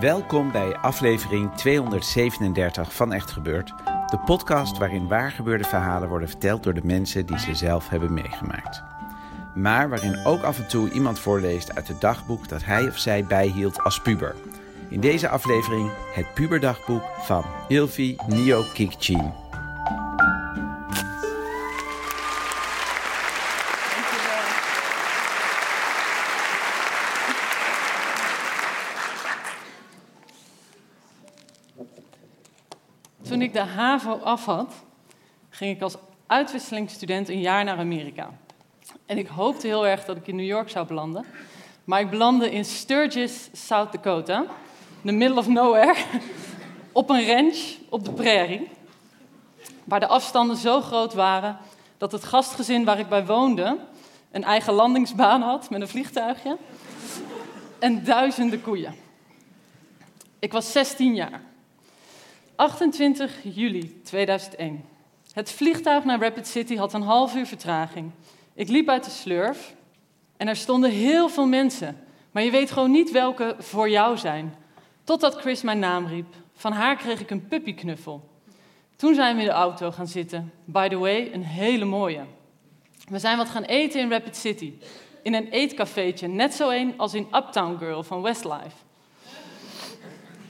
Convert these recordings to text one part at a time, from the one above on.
Welkom bij aflevering 237 van Echt Gebeurd. De podcast waarin waargebeurde verhalen worden verteld door de mensen die ze zelf hebben meegemaakt. Maar waarin ook af en toe iemand voorleest uit het dagboek dat hij of zij bijhield als puber. In deze aflevering het puberdagboek van Ilvi Nio Kikchin. Ik de HAVO af had, ging ik als uitwisselingsstudent een jaar naar Amerika. En ik hoopte heel erg dat ik in New York zou belanden. Maar ik belandde in Sturgis, South Dakota, in the middle of nowhere, op een ranch op de prairie. Waar de afstanden zo groot waren dat het gastgezin waar ik bij woonde een eigen landingsbaan had met een vliegtuigje en duizenden koeien. Ik was 16 jaar. 28 juli 2001. Het vliegtuig naar Rapid City had een half uur vertraging. Ik liep uit de slurf en er stonden heel veel mensen. Maar je weet gewoon niet welke voor jou zijn. Totdat Chris mijn naam riep. Van haar kreeg ik een puppyknuffel. Toen zijn we in de auto gaan zitten. By the way, een hele mooie. We zijn wat gaan eten in Rapid City. In een eetcafeetje, net zo een als in Uptown Girl van Westlife.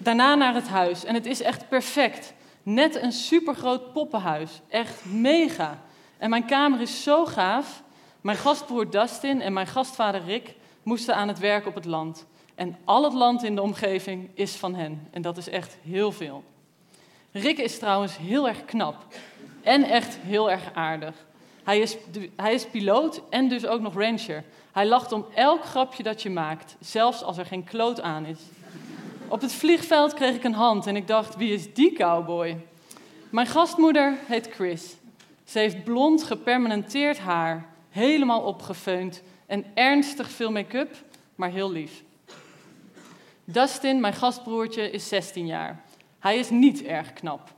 Daarna naar het huis. En het is echt perfect. Net een supergroot poppenhuis. Echt mega. En mijn kamer is zo gaaf. Mijn gastbroer Dustin en mijn gastvader Rick moesten aan het werk op het land. En al het land in de omgeving is van hen. En dat is echt heel veel. Rick is trouwens heel erg knap. En echt heel erg aardig. Hij is, hij is piloot en dus ook nog rancher. Hij lacht om elk grapje dat je maakt, zelfs als er geen kloot aan is. Op het vliegveld kreeg ik een hand en ik dacht, wie is die cowboy? Mijn gastmoeder heet Chris. Ze heeft blond gepermanenteerd haar, helemaal opgefeund en ernstig veel make-up, maar heel lief. Dustin, mijn gastbroertje, is 16 jaar. Hij is niet erg knap.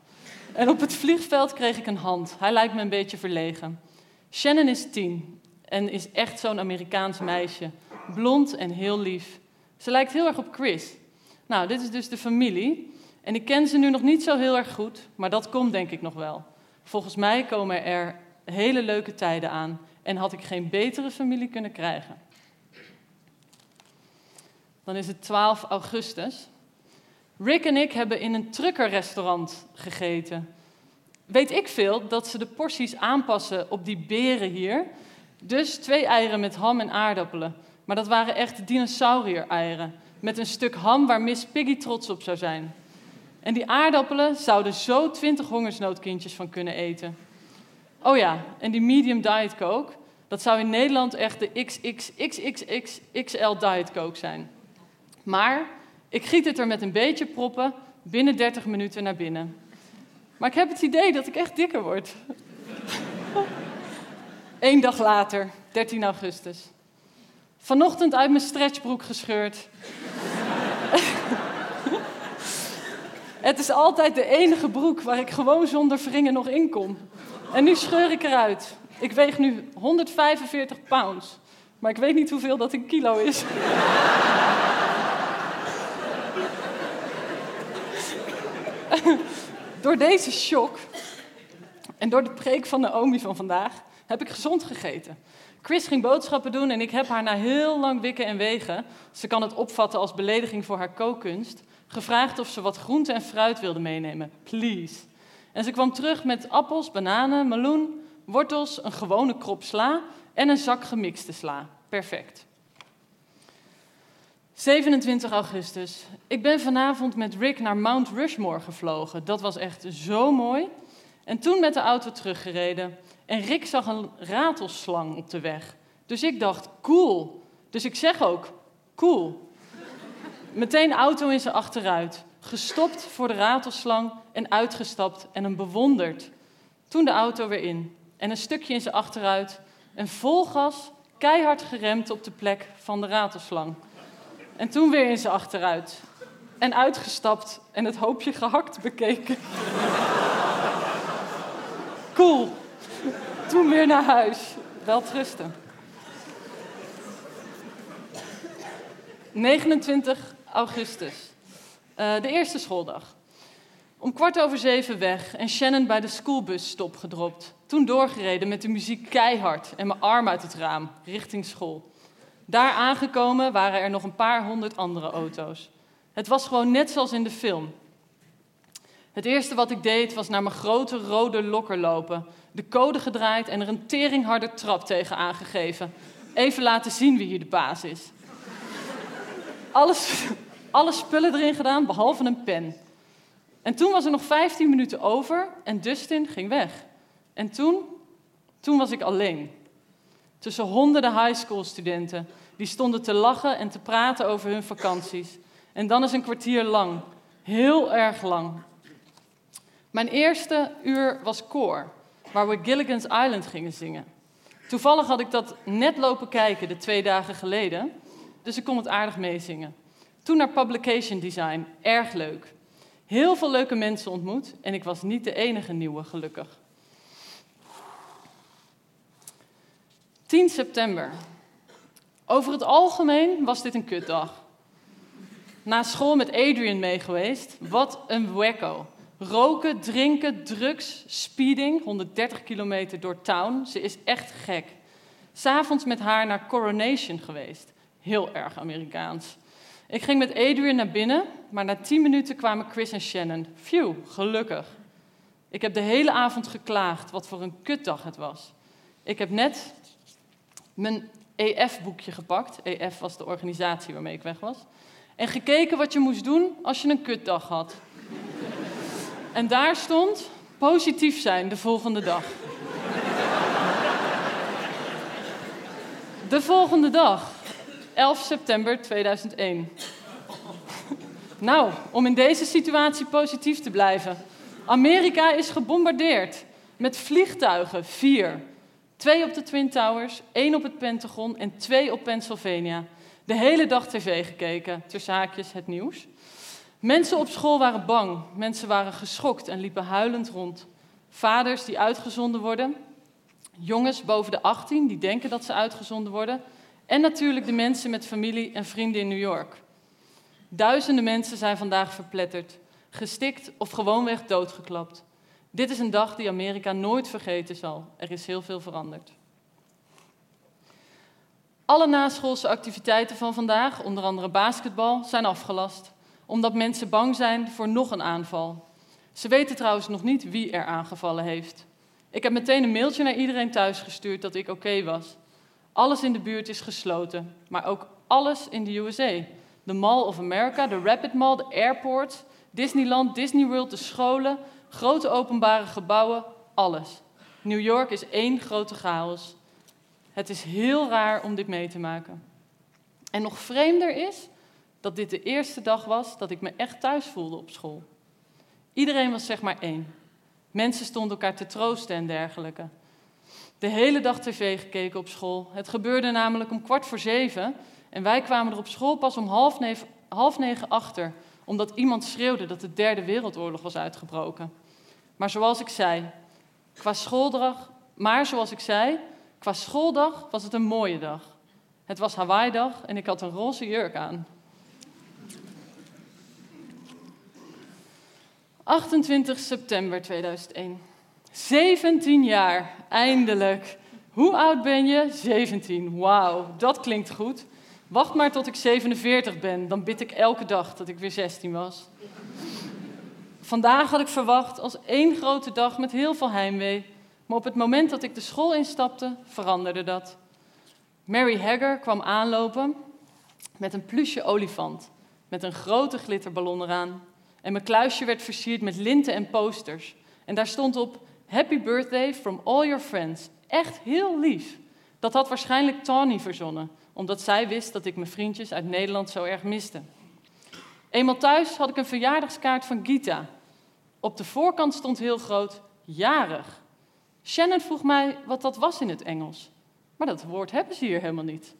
En op het vliegveld kreeg ik een hand. Hij lijkt me een beetje verlegen. Shannon is 10 en is echt zo'n Amerikaans meisje. Blond en heel lief. Ze lijkt heel erg op Chris. Nou, dit is dus de familie. En ik ken ze nu nog niet zo heel erg goed, maar dat komt denk ik nog wel. Volgens mij komen er hele leuke tijden aan en had ik geen betere familie kunnen krijgen. Dan is het 12 augustus. Rick en ik hebben in een truckerrestaurant gegeten. Weet ik veel dat ze de porties aanpassen op die beren hier. Dus twee eieren met ham en aardappelen. Maar dat waren echt dinosaurier-eieren met een stuk ham waar Miss Piggy trots op zou zijn. En die aardappelen zouden zo twintig hongersnoodkindjes van kunnen eten. Oh ja, en die medium diet coke, dat zou in Nederland echt de XXXXXL diet coke zijn. Maar ik giet het er met een beetje proppen binnen 30 minuten naar binnen. Maar ik heb het idee dat ik echt dikker word. Eén dag later, 13 augustus. Vanochtend uit mijn stretchbroek gescheurd. Het is altijd de enige broek waar ik gewoon zonder wringen nog in kom. En nu scheur ik eruit. Ik weeg nu 145 pounds. Maar ik weet niet hoeveel dat in kilo is. door deze shock en door de preek van Naomi van vandaag heb ik gezond gegeten. Chris ging boodschappen doen en ik heb haar na heel lang wikken en wegen, ze kan het opvatten als belediging voor haar kookkunst, gevraagd of ze wat groente en fruit wilde meenemen. Please. En ze kwam terug met appels, bananen, meloen, wortels, een gewone krop sla en een zak gemixte sla. Perfect. 27 augustus. Ik ben vanavond met Rick naar Mount Rushmore gevlogen. Dat was echt zo mooi. En toen met de auto teruggereden. En Rick zag een ratelslang op de weg. Dus ik dacht, cool. Dus ik zeg ook, cool. Meteen auto in zijn achteruit. Gestopt voor de ratelslang en uitgestapt en hem bewonderd. Toen de auto weer in. En een stukje in zijn achteruit. En vol gas, keihard geremd op de plek van de ratelslang. En toen weer in zijn achteruit. En uitgestapt en het hoopje gehakt bekeken. Cool. Toen weer naar huis. Wel trusten. 29 augustus. Uh, de eerste schooldag. Om kwart over zeven weg en Shannon bij de schoolbusstop gedropt. Toen doorgereden met de muziek keihard en mijn arm uit het raam, richting school. Daar aangekomen waren er nog een paar honderd andere auto's. Het was gewoon net zoals in de film. Het eerste wat ik deed was naar mijn grote rode lokker lopen, de code gedraaid en er een teringharde trap tegen aangegeven. Even laten zien wie hier de baas is. Alles, alle spullen erin gedaan, behalve een pen. En toen was er nog 15 minuten over en Dustin ging weg. En toen, toen was ik alleen. Tussen honderden high school studenten die stonden te lachen en te praten over hun vakanties. En dan is een kwartier lang. Heel erg lang. Mijn eerste uur was koor, waar we Gilligan's Island gingen zingen. Toevallig had ik dat net lopen kijken de twee dagen geleden, dus ik kon het aardig meezingen. Toen naar Publication Design, erg leuk. Heel veel leuke mensen ontmoet en ik was niet de enige nieuwe, gelukkig. 10 september. Over het algemeen was dit een kutdag. Na school met Adrian mee geweest. Wat een wacko. Roken, drinken, drugs, speeding, 130 kilometer door town. Ze is echt gek. S'avonds met haar naar Coronation geweest. Heel erg Amerikaans. Ik ging met Adrian naar binnen, maar na 10 minuten kwamen Chris en Shannon. Phew, gelukkig. Ik heb de hele avond geklaagd wat voor een kutdag het was. Ik heb net mijn EF-boekje gepakt. EF was de organisatie waarmee ik weg was. En gekeken wat je moest doen als je een kutdag had. En daar stond positief zijn de volgende dag. De volgende dag, 11 september 2001. Nou, om in deze situatie positief te blijven. Amerika is gebombardeerd met vliegtuigen, vier. Twee op de Twin Towers, één op het Pentagon en twee op Pennsylvania. De hele dag tv gekeken, tussen haakjes het nieuws. Mensen op school waren bang, mensen waren geschokt en liepen huilend rond. Vaders die uitgezonden worden, jongens boven de 18 die denken dat ze uitgezonden worden. En natuurlijk de mensen met familie en vrienden in New York. Duizenden mensen zijn vandaag verpletterd, gestikt of gewoonweg doodgeklapt. Dit is een dag die Amerika nooit vergeten zal. Er is heel veel veranderd. Alle naschoolse activiteiten van vandaag, onder andere basketbal, zijn afgelast, omdat mensen bang zijn voor nog een aanval. Ze weten trouwens nog niet wie er aangevallen heeft. Ik heb meteen een mailtje naar iedereen thuis gestuurd dat ik oké was. Alles in de buurt is gesloten, maar ook alles in de USA. De Mall of America, de Rapid Mall, de airport, Disneyland, Disney World, de scholen, Grote openbare gebouwen, alles. New York is één grote chaos. Het is heel raar om dit mee te maken. En nog vreemder is dat dit de eerste dag was dat ik me echt thuis voelde op school. Iedereen was zeg maar één. Mensen stonden elkaar te troosten en dergelijke. De hele dag tv gekeken op school. Het gebeurde namelijk om kwart voor zeven. En wij kwamen er op school pas om half negen, half achter. Omdat iemand schreeuwde dat de derde wereldoorlog was uitgebroken. Maar zoals ik zei, qua schooldag, maar zoals ik zei, qua schooldag was het een mooie dag. Het was Hawaii-dag en ik had een roze jurk aan. 28 september 2001. 17 jaar, eindelijk. Hoe oud ben je? 17. Wauw, dat klinkt goed. Wacht maar tot ik 47 ben, dan bid ik elke dag dat ik weer 16 was. Vandaag had ik verwacht als één grote dag met heel veel heimwee. Maar op het moment dat ik de school instapte, veranderde dat. Mary Hagger kwam aanlopen met een plusje olifant, met een grote glitterballon eraan. En mijn kluisje werd versierd met linten en posters. En daar stond op Happy birthday from all your friends. Echt heel lief. Dat had waarschijnlijk Tawny verzonnen, omdat zij wist dat ik mijn vriendjes uit Nederland zo erg miste. Eenmaal thuis had ik een verjaardagskaart van Gita. Op de voorkant stond heel groot jarig. Shannon vroeg mij wat dat was in het Engels. Maar dat woord hebben ze hier helemaal niet.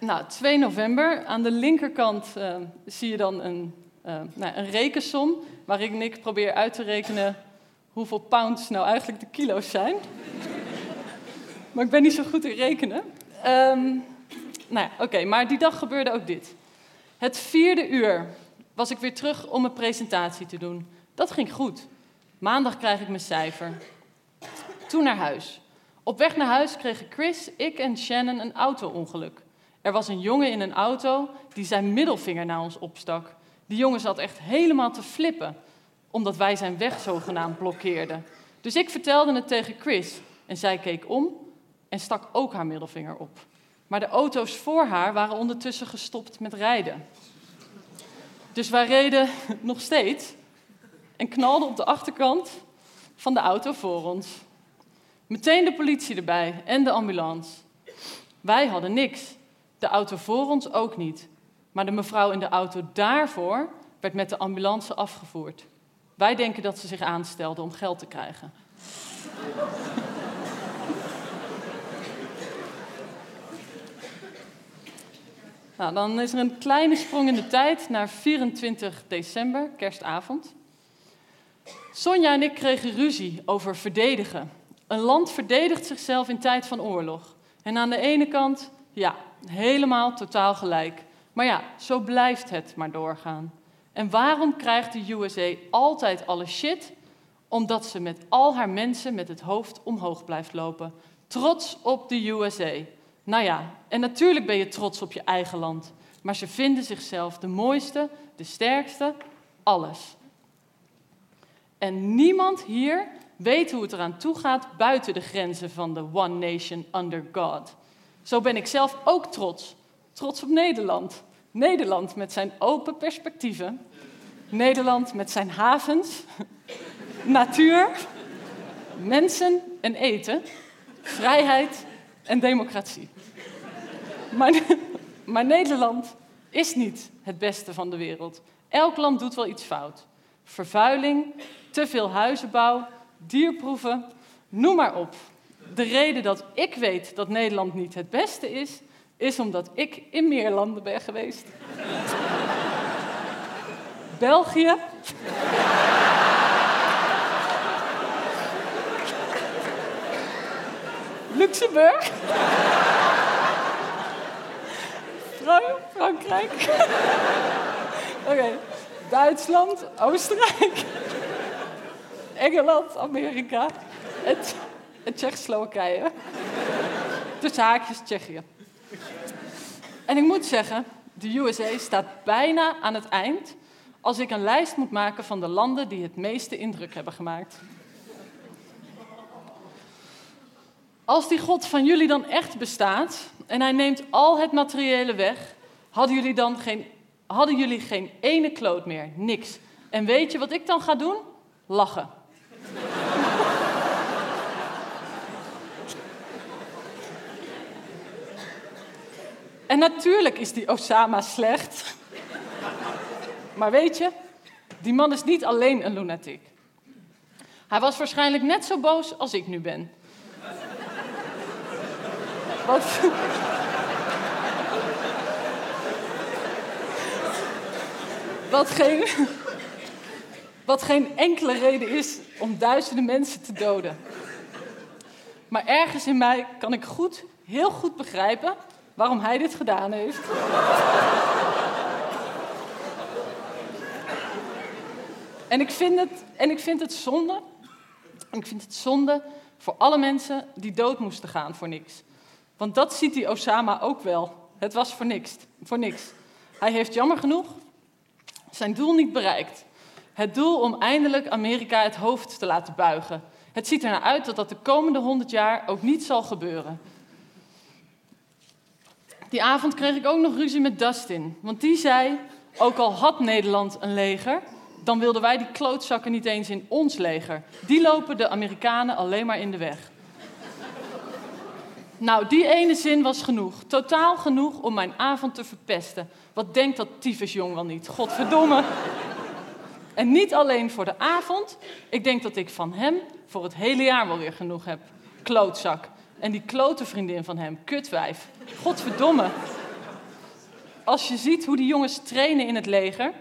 Nou, 2 november. Aan de linkerkant uh, zie je dan een, uh, nou, een rekensom waarin ik probeer uit te rekenen hoeveel pounds nou eigenlijk de kilo's zijn. maar ik ben niet zo goed in rekenen. Um, nou ja, oké, maar die dag gebeurde ook dit. Het vierde uur was ik weer terug om een presentatie te doen. Dat ging goed. Maandag krijg ik mijn cijfer. Toen naar huis. Op weg naar huis kregen Chris, ik en Shannon een auto-ongeluk. Er was een jongen in een auto die zijn middelvinger naar ons opstak. Die jongen zat echt helemaal te flippen, omdat wij zijn weg zogenaamd blokkeerden. Dus ik vertelde het tegen Chris en zij keek om en stak ook haar middelvinger op. Maar de auto's voor haar waren ondertussen gestopt met rijden. Dus wij reden nog steeds en knalden op de achterkant van de auto voor ons. Meteen de politie erbij en de ambulance. Wij hadden niks. De auto voor ons ook niet. Maar de mevrouw in de auto daarvoor werd met de ambulance afgevoerd. Wij denken dat ze zich aanstelde om geld te krijgen. nou, dan is er een kleine sprong in de tijd naar 24 december, kerstavond. Sonja en ik kregen ruzie over verdedigen. Een land verdedigt zichzelf in tijd van oorlog. En aan de ene kant, ja, helemaal totaal gelijk. Maar ja, zo blijft het maar doorgaan. En waarom krijgt de USA altijd alle shit? Omdat ze met al haar mensen met het hoofd omhoog blijft lopen. Trots op de USA. Nou ja, en natuurlijk ben je trots op je eigen land. Maar ze vinden zichzelf de mooiste, de sterkste, alles. En niemand hier weet hoe het eraan toe gaat buiten de grenzen van de One Nation Under God. Zo ben ik zelf ook trots. Trots op Nederland. Nederland met zijn open perspectieven. Nederland met zijn havens, natuur, mensen en eten, vrijheid en democratie. Maar, Nederland is niet het beste van de wereld. Elk land doet wel iets fout. Vervuiling, te veel huizenbouw, dierproeven, noem maar op. De reden dat ik weet dat Nederland niet het beste is, is omdat ik in meer landen ben geweest. België. Luxemburg. Frankrijk. Oké. Duitsland, Oostenrijk. Engeland, Amerika. Het en Tsjechoslowakije. Tussen haakjes Tsjechië. En ik moet zeggen, de USA staat bijna aan het eind als ik een lijst moet maken van de landen die het meeste indruk hebben gemaakt. Als die God van jullie dan echt bestaat en hij neemt al het materiële weg, hadden jullie dan geen, hadden jullie geen ene kloot meer, niks. En weet je wat ik dan ga doen? Lachen. En natuurlijk is die Osama slecht. Maar weet je, die man is niet alleen een lunatic. Hij was waarschijnlijk net zo boos als ik nu ben. Wat... Geen, wat geen enkele reden is om duizenden mensen te doden. Maar ergens in mij kan ik goed, heel goed begrijpen waarom hij dit gedaan heeft. en, ik vind het, en ik vind het zonde. ik vind het zonde voor alle mensen die dood moesten gaan voor niks. Want dat ziet die Osama ook wel. Het was voor niks. Voor niks. Hij heeft jammer genoeg zijn doel niet bereikt. Het doel om eindelijk Amerika het hoofd te laten buigen. Het ziet er naar uit dat dat de komende honderd jaar ook niet zal gebeuren. Die avond kreeg ik ook nog ruzie met Dustin. Want die zei, ook al had Nederland een leger... dan wilden wij die klootzakken niet eens in ons leger. Die lopen de Amerikanen alleen maar in de weg. Nou, die ene zin was genoeg. Totaal genoeg om mijn avond te verpesten. Wat denkt dat tyfusjong wel niet? Godverdomme. En niet alleen voor de avond. Ik denk dat ik van hem voor het hele jaar wel weer genoeg heb. Klootzak. En die klote vriendin van hem, kutwijf. Godverdomme. Als je ziet hoe die jongens trainen in het leger,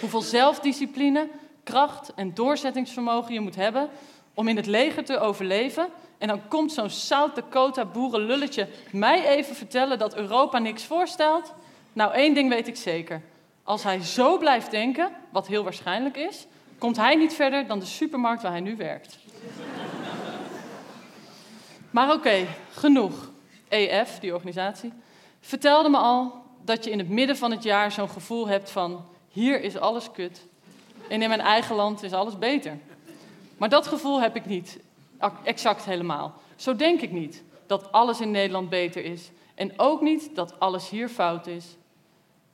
hoeveel zelfdiscipline, kracht en doorzettingsvermogen je moet hebben om in het leger te overleven. En dan komt zo'n South Dakota boerenlulletje mij even vertellen dat Europa niks voorstelt. Nou, één ding weet ik zeker. Als hij zo blijft denken, wat heel waarschijnlijk is, komt hij niet verder dan de supermarkt waar hij nu werkt. Maar oké, genoeg. EF, die organisatie, vertelde me al dat je in het midden van het jaar zo'n gevoel hebt van hier is alles kut en in mijn eigen land is alles beter. Maar dat gevoel heb ik niet exact helemaal. Zo denk ik niet dat alles in Nederland beter is en ook niet dat alles hier fout is.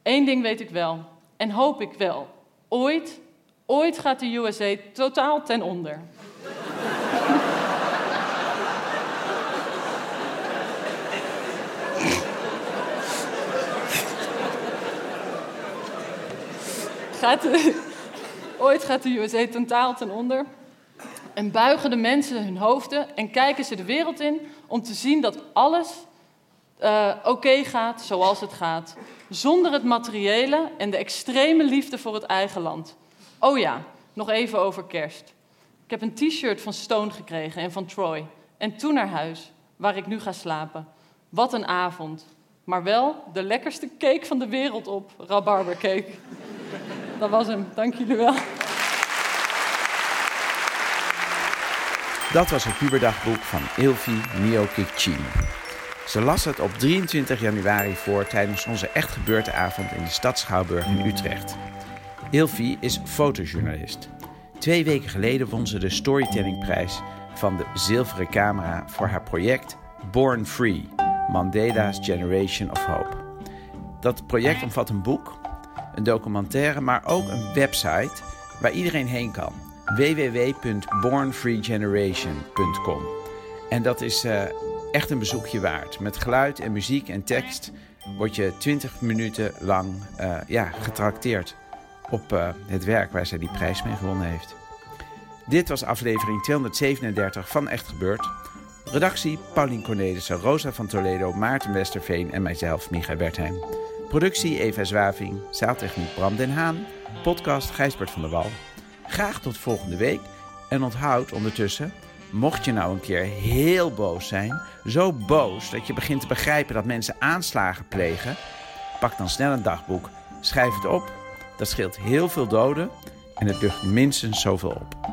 Eén ding weet ik wel en hoop ik wel. Ooit, ooit gaat de USA totaal ten onder. Gaat ooit gaat de USA totaal ten onder. En buigen de mensen hun hoofden en kijken ze de wereld in om te zien dat alles uh, oké gaat zoals het gaat. Zonder het materiële en de extreme liefde voor het eigen land. Oh ja, nog even over kerst. Ik heb een t-shirt van Stone gekregen en van Troy. En toen naar huis, waar ik nu ga slapen. Wat een avond. Maar wel de lekkerste cake van de wereld op, rabarbercake. Dat was hem. Dank jullie wel. Dat was het puberdagboek van Ilvi Miokicini. Ze las het op 23 januari voor tijdens onze echt gebeurde avond in de stad Schouwburg in Utrecht. Ilvi is fotojournalist. Twee weken geleden won ze de Storytellingprijs van de Zilveren Camera voor haar project Born Free: Mandela's Generation of Hope. Dat project omvat een boek, een documentaire, maar ook een website waar iedereen heen kan. www.bornfreegeneration.com. En dat is uh, echt een bezoekje waard. Met geluid en muziek en tekst word je 20 minuten lang uh, ja, getrakteerd op uh, het werk waar zij die prijs mee gewonnen heeft. Dit was aflevering 237 van Echt Gebeurd. Redactie Paulien Cornelissen, Rosa van Toledo, Maarten Westerveen en mijzelf, Micha Bertheim. Productie Eva Zwaving, zaaltechniek Bram den Haan, podcast Gijsbert van der Wal. Graag tot volgende week en onthoud ondertussen, mocht je nou een keer heel boos zijn, zo boos dat je begint te begrijpen dat mensen aanslagen plegen, pak dan snel een dagboek, schrijf het op, dat scheelt heel veel doden en het lucht minstens zoveel op.